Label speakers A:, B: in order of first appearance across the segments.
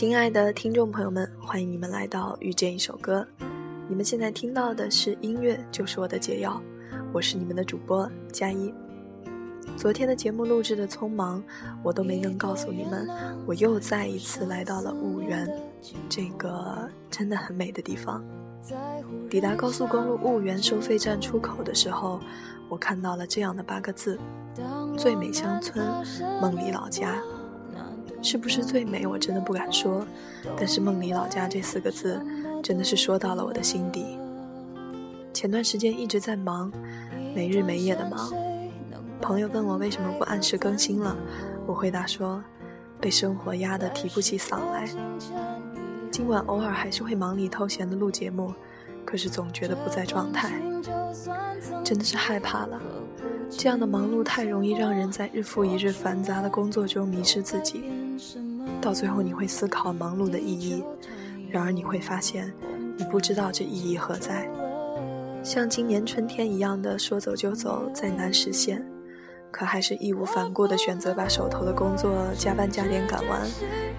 A: 亲爱的听众朋友们，欢迎你们来到遇见一首歌。你们现在听到的是音乐，就是我的解药。我是你们的主播佳一。昨天的节目录制的匆忙，我都没能告诉你们，我又再一次来到了婺源，这个真的很美的地方。抵达高速公路婺源收费站出口的时候，我看到了这样的八个字：最美乡村，梦里老家。是不是最美？我真的不敢说，但是“梦里老家”这四个字，真的是说到了我的心底。前段时间一直在忙，没日没夜的忙。朋友问我为什么不按时更新了，我回答说，被生活压得提不起嗓来。尽管偶尔还是会忙里偷闲的录节目，可是总觉得不在状态，真的是害怕了。这样的忙碌太容易让人在日复一日繁杂的工作中迷失自己。到最后，你会思考忙碌的意义，然而你会发现，你不知道这意义何在。像今年春天一样的说走就走，再难实现，可还是义无反顾地选择把手头的工作加班加点赶完，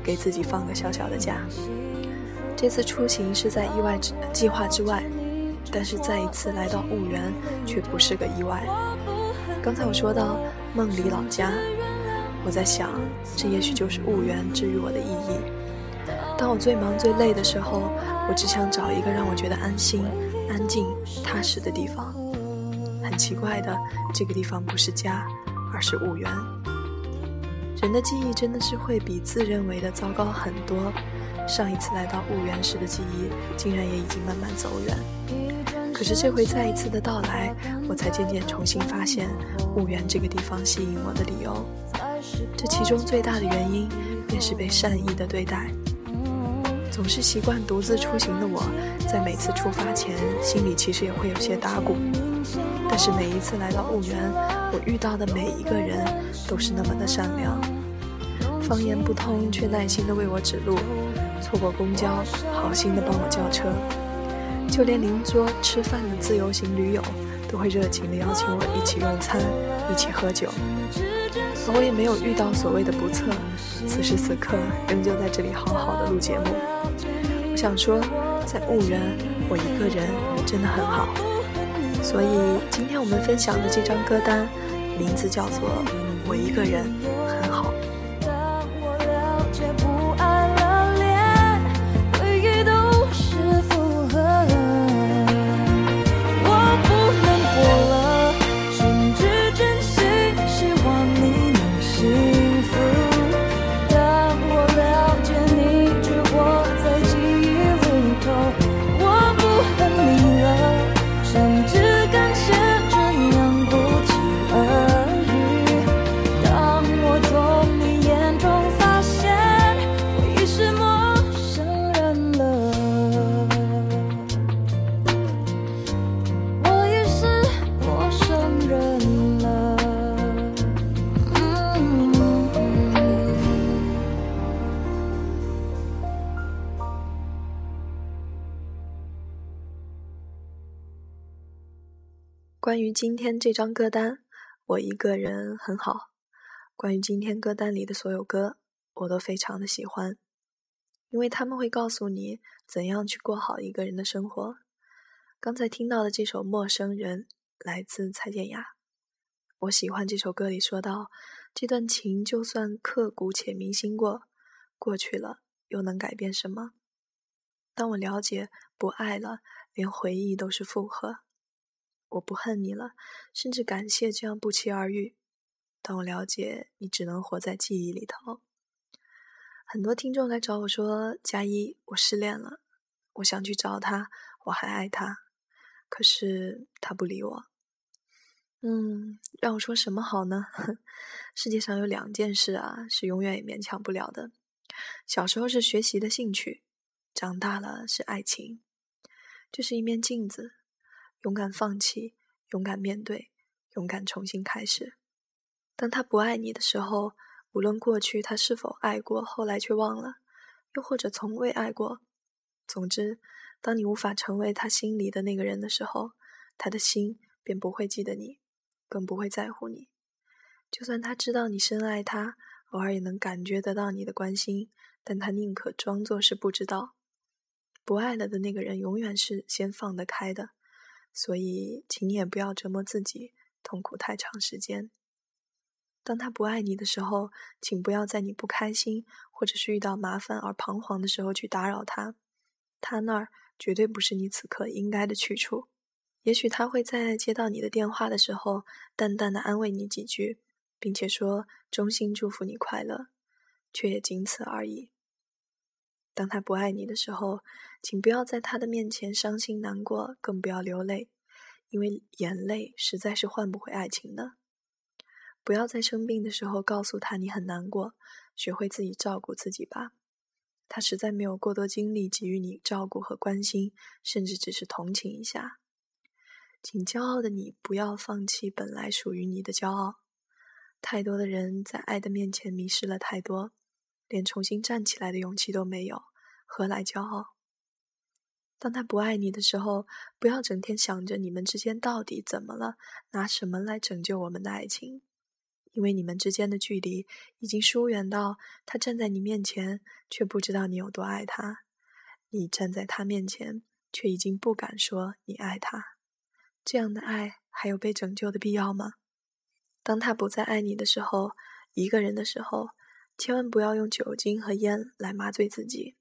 A: 给自己放个小小的假。这次出行是在意外之计划之外，但是再一次来到婺源，却不是个意外。刚才我说到梦里老家。我在想，这也许就是婺源治愈我的意义。当我最忙最累的时候，我只想找一个让我觉得安心、安静、踏实的地方。很奇怪的，这个地方不是家，而是婺源。人的记忆真的是会比自认为的糟糕很多。上一次来到婺源时的记忆，竟然也已经慢慢走远。可是这回再一次的到来，我才渐渐重新发现婺源这个地方吸引我的理由。这其中最大的原因，便是被善意的对待。总是习惯独自出行的我，在每次出发前，心里其实也会有些打鼓。但是每一次来到婺源，我遇到的每一个人，都是那么的善良，方言不通却耐心的为我指路，错过公交，好心的帮我叫车，就连邻桌吃饭的自由行驴友，都会热情的邀请我一起用餐，一起喝酒。我也没有遇到所谓的不测，此时此刻仍旧在这里好好的录节目。我想说，在婺源，我一个人真的很好。所以今天我们分享的这张歌单，名字叫做《我一个人关于今天这张歌单，我一个人很好。关于今天歌单里的所有歌，我都非常的喜欢，因为他们会告诉你怎样去过好一个人的生活。刚才听到的这首《陌生人》来自蔡健雅，我喜欢这首歌里说到，这段情就算刻骨且铭心过，过去了又能改变什么？当我了解不爱了，连回忆都是负荷。我不恨你了，甚至感谢这样不期而遇。当我了解你只能活在记忆里头，很多听众来找我说：“佳一，我失恋了，我想去找他，我还爱他，可是他不理我。”嗯，让我说什么好呢？世界上有两件事啊，是永远也勉强不了的。小时候是学习的兴趣，长大了是爱情。这是一面镜子。勇敢放弃，勇敢面对，勇敢重新开始。当他不爱你的时候，无论过去他是否爱过，后来却忘了，又或者从未爱过，总之，当你无法成为他心里的那个人的时候，他的心便不会记得你，更不会在乎你。就算他知道你深爱他，偶尔也能感觉得到你的关心，但他宁可装作是不知道。不爱了的那个人永远是先放得开的，所以请你也不要折磨自己，痛苦太长时间。当他不爱你的时候，请不要在你不开心或者是遇到麻烦而彷徨的时候去打扰他，他那儿绝对不是你此刻应该的去处。也许他会在接到你的电话的时候，淡淡的安慰你几句，并且说衷心祝福你快乐，却也仅此而已。当他不爱你的时候，请不要在他的面前伤心难过，更不要流泪，因为眼泪实在是换不回爱情的。不要在生病的时候告诉他你很难过，学会自己照顾自己吧。他实在没有过多精力给予你照顾和关心，甚至只是同情一下。请骄傲的你不要放弃本来属于你的骄傲。太多的人在爱的面前迷失了太多，连重新站起来的勇气都没有，何来骄傲？当他不爱你的时候，不要整天想着你们之间到底怎么了，拿什么来拯救我们的爱情，因为你们之间的距离已经疏远到他站在你面前却不知道你有多爱他，你站在他面前却已经不敢说你爱他。这样的爱还有被拯救的必要吗？当他不再爱你的时候，一个人的时候，千万不要用酒精和烟来麻醉自己，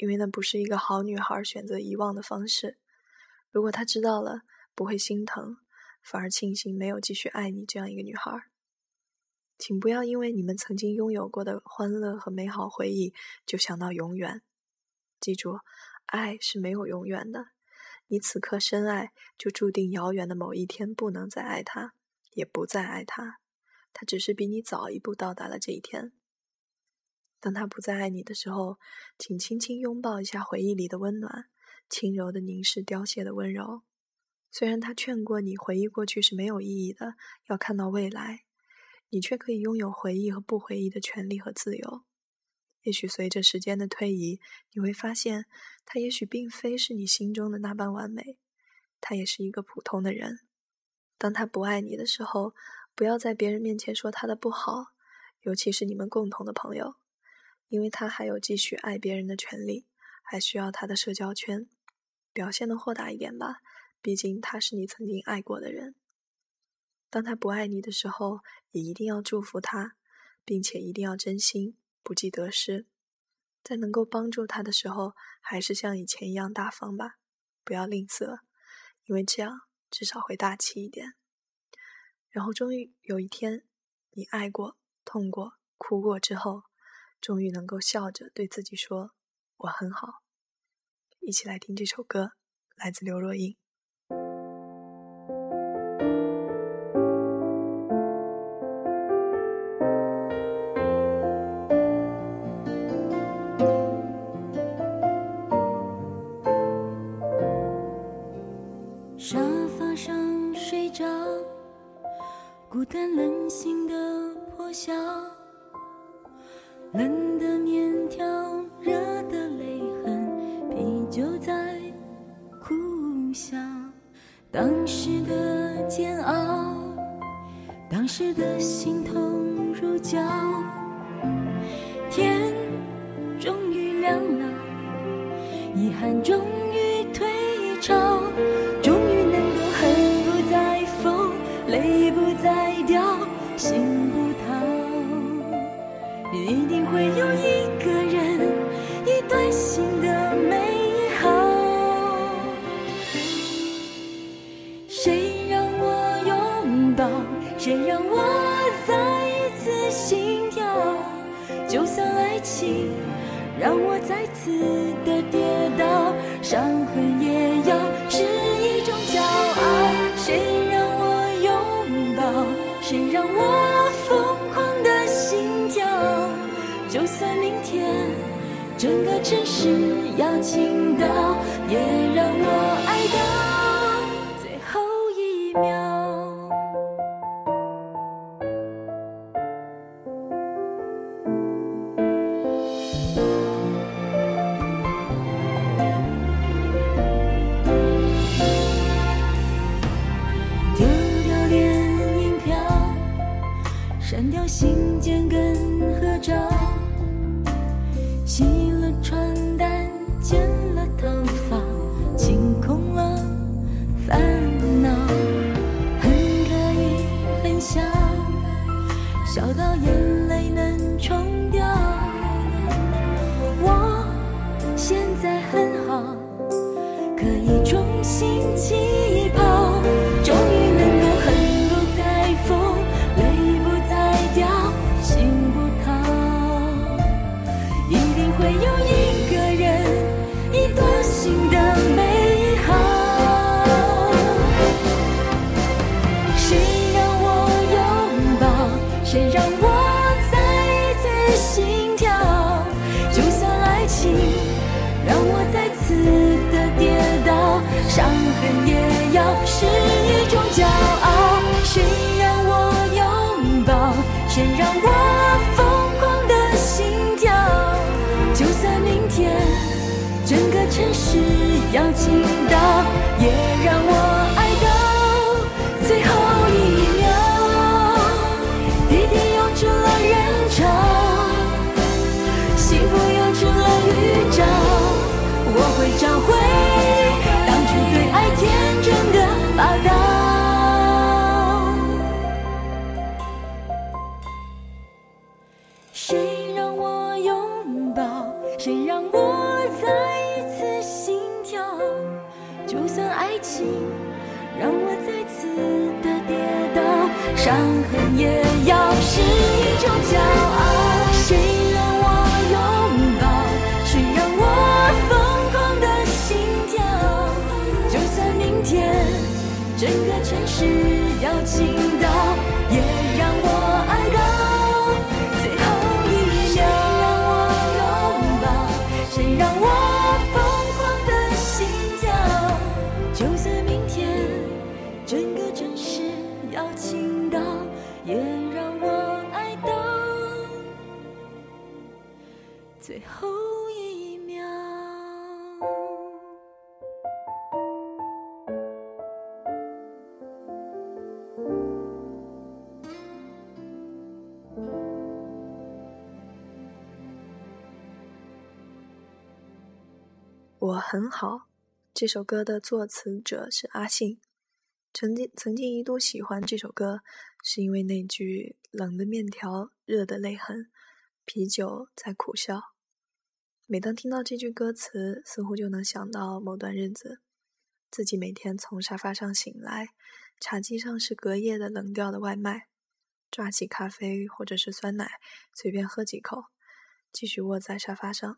A: 因为那不是一个好女孩选择遗忘的方式。如果他知道了，不会心疼，反而庆幸没有继续爱你这样一个女孩。请不要因为你们曾经拥有过的欢乐和美好回忆，就想到永远。记住，爱是没有永远的。你此刻深爱，就注定遥远的某一天不能再爱他，也不再爱他。他只是比你早一步到达了这一天。当他不再爱你的时候，请轻轻拥抱一下回忆里的温暖，轻柔的凝视凋谢的温柔。虽然他劝过你回忆过去是没有意义的，要看到未来，你却可以拥有回忆和不回忆的权利和自由。也许随着时间的推移，你会发现，他也许并非是你心中的那般完美，他也是一个普通的人。当他不爱你的时候，不要在别人面前说他的不好，尤其是你们共同的朋友，因为他还有继续爱别人的权利，还需要他的社交圈。表现的豁达一点吧，毕竟他是你曾经爱过的人。当他不爱你的时候，也一定要祝福他，并且一定要真心。不计得失，在能够帮助他的时候，还是像以前一样大方吧，不要吝啬，因为这样至少会大气一点。然后终于有一天，你爱过、痛过、哭过之后，终于能够笑着对自己说：“我很好。”一起来听这首歌，来自刘若英。
B: 中情的人也要是一种骄傲。谁让我拥抱？谁让我让我再一次心跳？就算爱情让我再次的跌倒，伤痕也要是一种骄傲。我
A: 很好。这首歌的作词者是阿信。曾经曾经一度喜欢这首歌，是因为那句“冷的面条，热的泪痕，啤酒在苦笑”。每当听到这句歌词，似乎就能想到某段日子，自己每天从沙发上醒来，茶几上是隔夜的冷掉的外卖，抓起咖啡或者是酸奶，随便喝几口，继续窝在沙发上，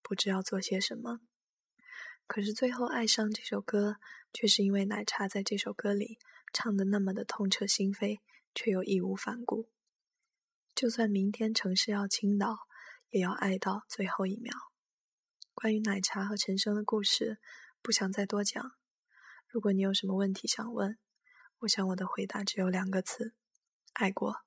A: 不知要做些什么。可是最后爱上这首歌，却是因为奶茶在这首歌里唱的那么的痛彻心扉，却又义无反顾。就算明天城市要倾倒，也要爱到最后一秒。关于奶茶和陈升的故事，不想再多讲。如果你有什么问题想问，我想我的回答只有两个字：爱过。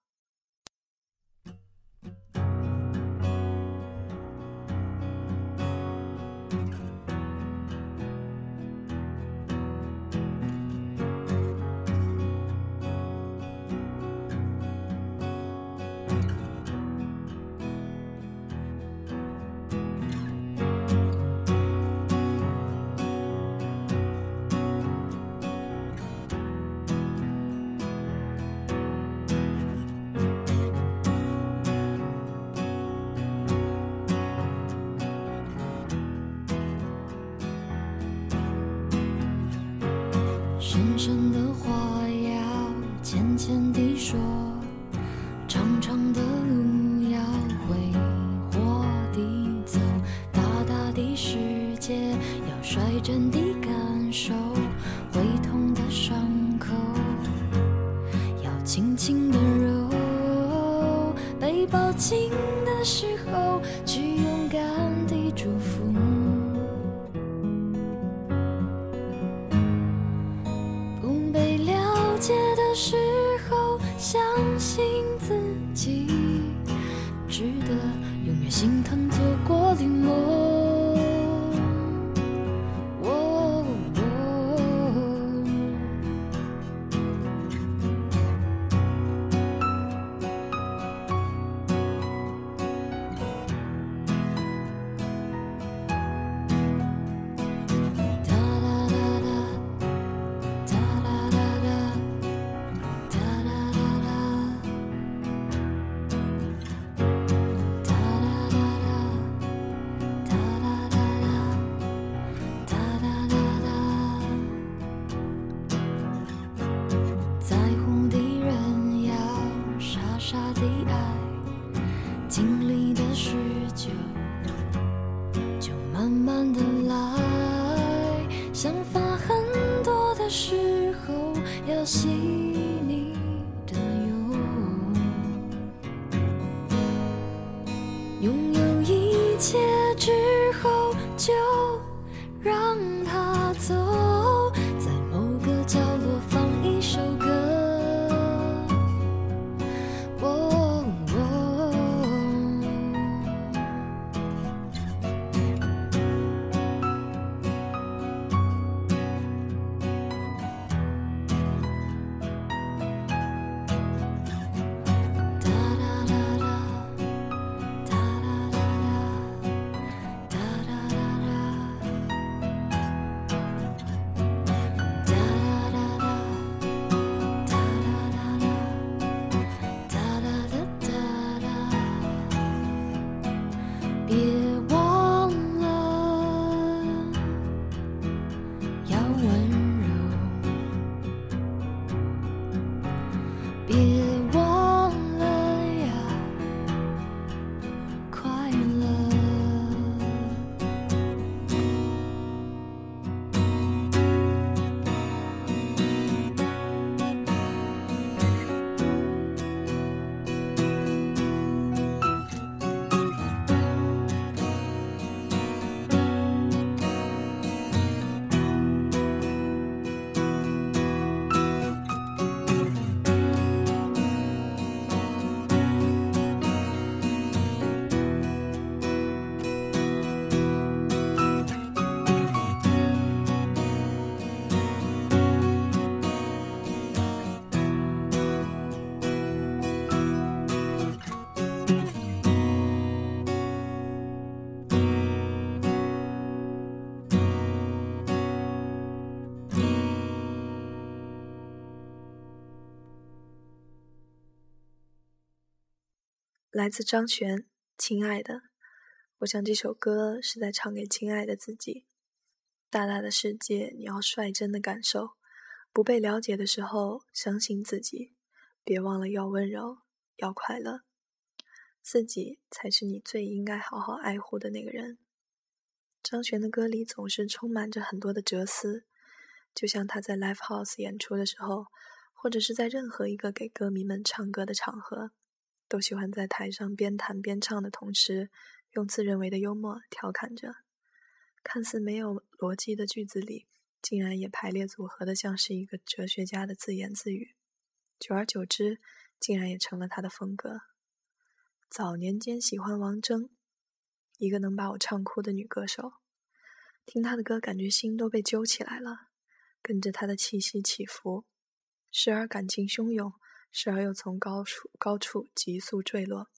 C: 率真地感受，会痛的伤口要轻轻的揉，被抱紧
D: 来
A: 自张悬，《亲爱的》，我想这首歌是在唱给亲爱的自己。大大的世界，你要率真的感受。不被了解的时候，相信自己，别忘了要温柔，要快乐。自己才是你最应该好好爱护的那个人。张悬的歌里总是充满着很多的哲思，就像他在 live house 演出的时候，或者是在任何一个给歌迷们唱歌的场合。都喜欢在台上边弹边唱的同时，用自认为的幽默调侃着，看似没有逻辑的句子里，竟然也排列组合的像是一个哲学家的自言自语。久而久之，竟然也成了他的风格。早年间喜欢王铮，一个能把我唱哭的女歌手，听她的歌感觉心都被揪起来了，跟着她的气息起伏，时而感情汹涌。时而又从高处高处急速坠落。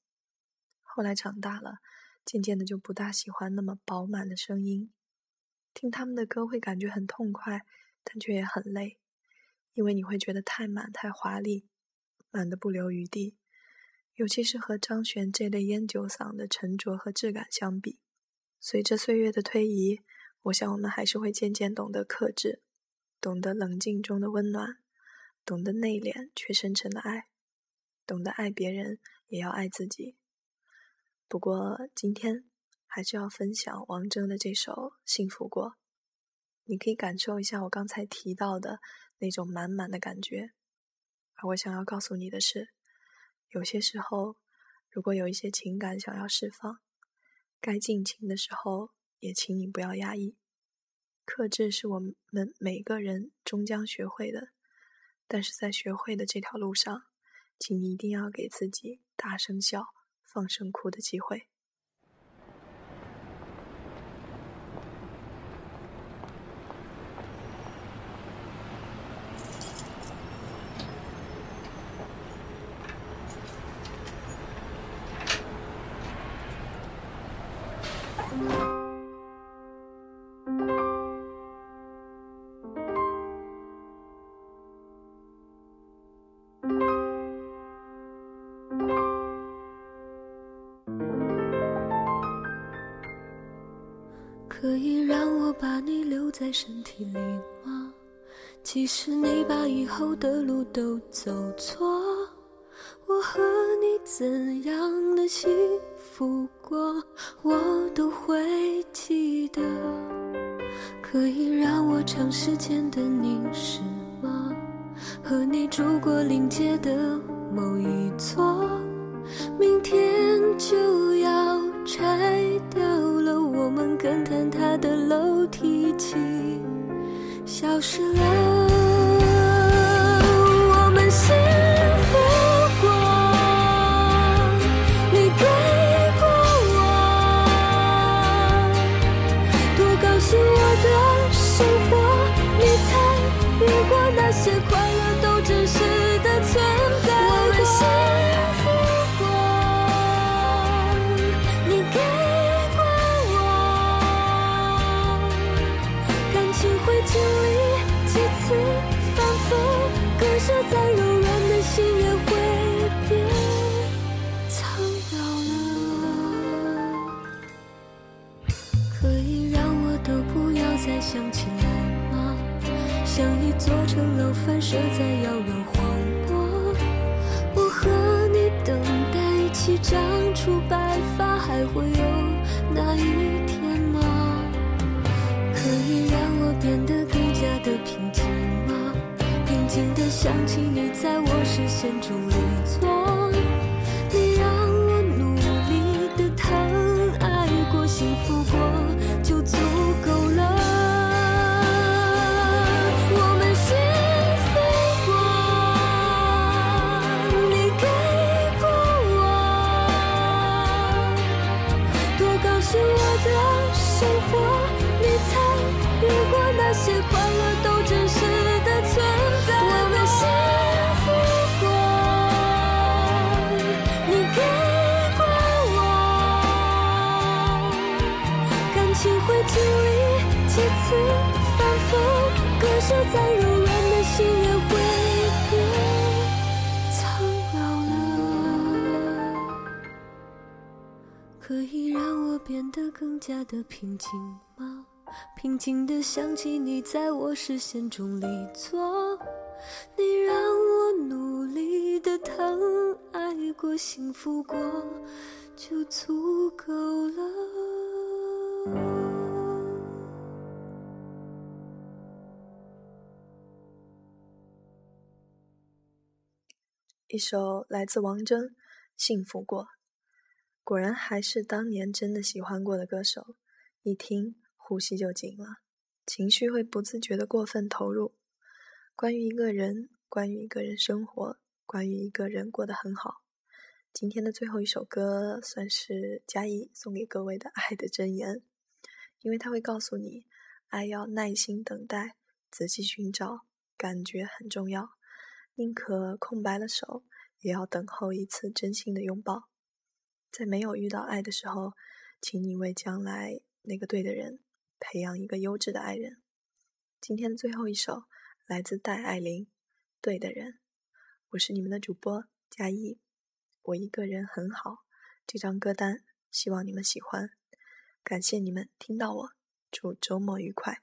A: 后来长大了，渐渐的就不大喜欢那么饱满的声音。听他们的歌会感觉很痛快，但却也很累，因为你会觉得太满、太华丽，满的不留余地。尤其是和张悬这类烟酒嗓的沉着和质感相比，随着岁月的推移，我想我们还是会渐渐懂得克制，懂得冷静中的温暖。懂得内敛却深沉的爱，懂得爱别人也要爱自己。不过今天还是要分享王铮的这首《幸福过》，你可以感受一下我刚才提到的那种满满的感觉。而我想要告诉你的是，有些时候，如果有一些情感想要释放，该尽情的时候，也请你不要压抑。克制是我们每个人终将学会的。但是在学会的这条路上，请你一定要给自己大声笑、放声哭的机会。
D: 在身体里吗？即使你把以后的路都走错，我和你怎样的幸福？福过，我都会记得。可以让我长时间的凝视吗？和你住过临街的某一座，明天就要拆掉了，我们更坍塌的楼梯起消失了。城楼反射在遥远荒漠，我和你等待一起长出白发，还会有那一天吗？可以让我变得更加的平静吗？平静的想起你在我视线中静吗？平静的想起你在我视线中离座，你让我努力的疼爱过，幸福过就足够了。
A: 一首来自王铮《幸福过》，果然还是当年真的喜欢过的歌手，一听呼吸就紧了，情绪会不自觉的过分投入。关于一个人，关于一个人生活，关于一个人过得很好。今天的最后一首歌，算是嘉怡送给各位的爱的箴言，因为它会告诉你，爱要耐心等待，仔细寻找，感觉很重要。宁可空白了手，也要等候一次真心的拥抱。在没有遇到爱的时候，请你为将来那个对的人培养一个优质的爱人。今天的最后一首来自戴爱玲，《对的人》。我是你们的主播佳艺，我一个人很好。这张歌单希望你们喜欢，感谢你们听到我，祝周末愉快。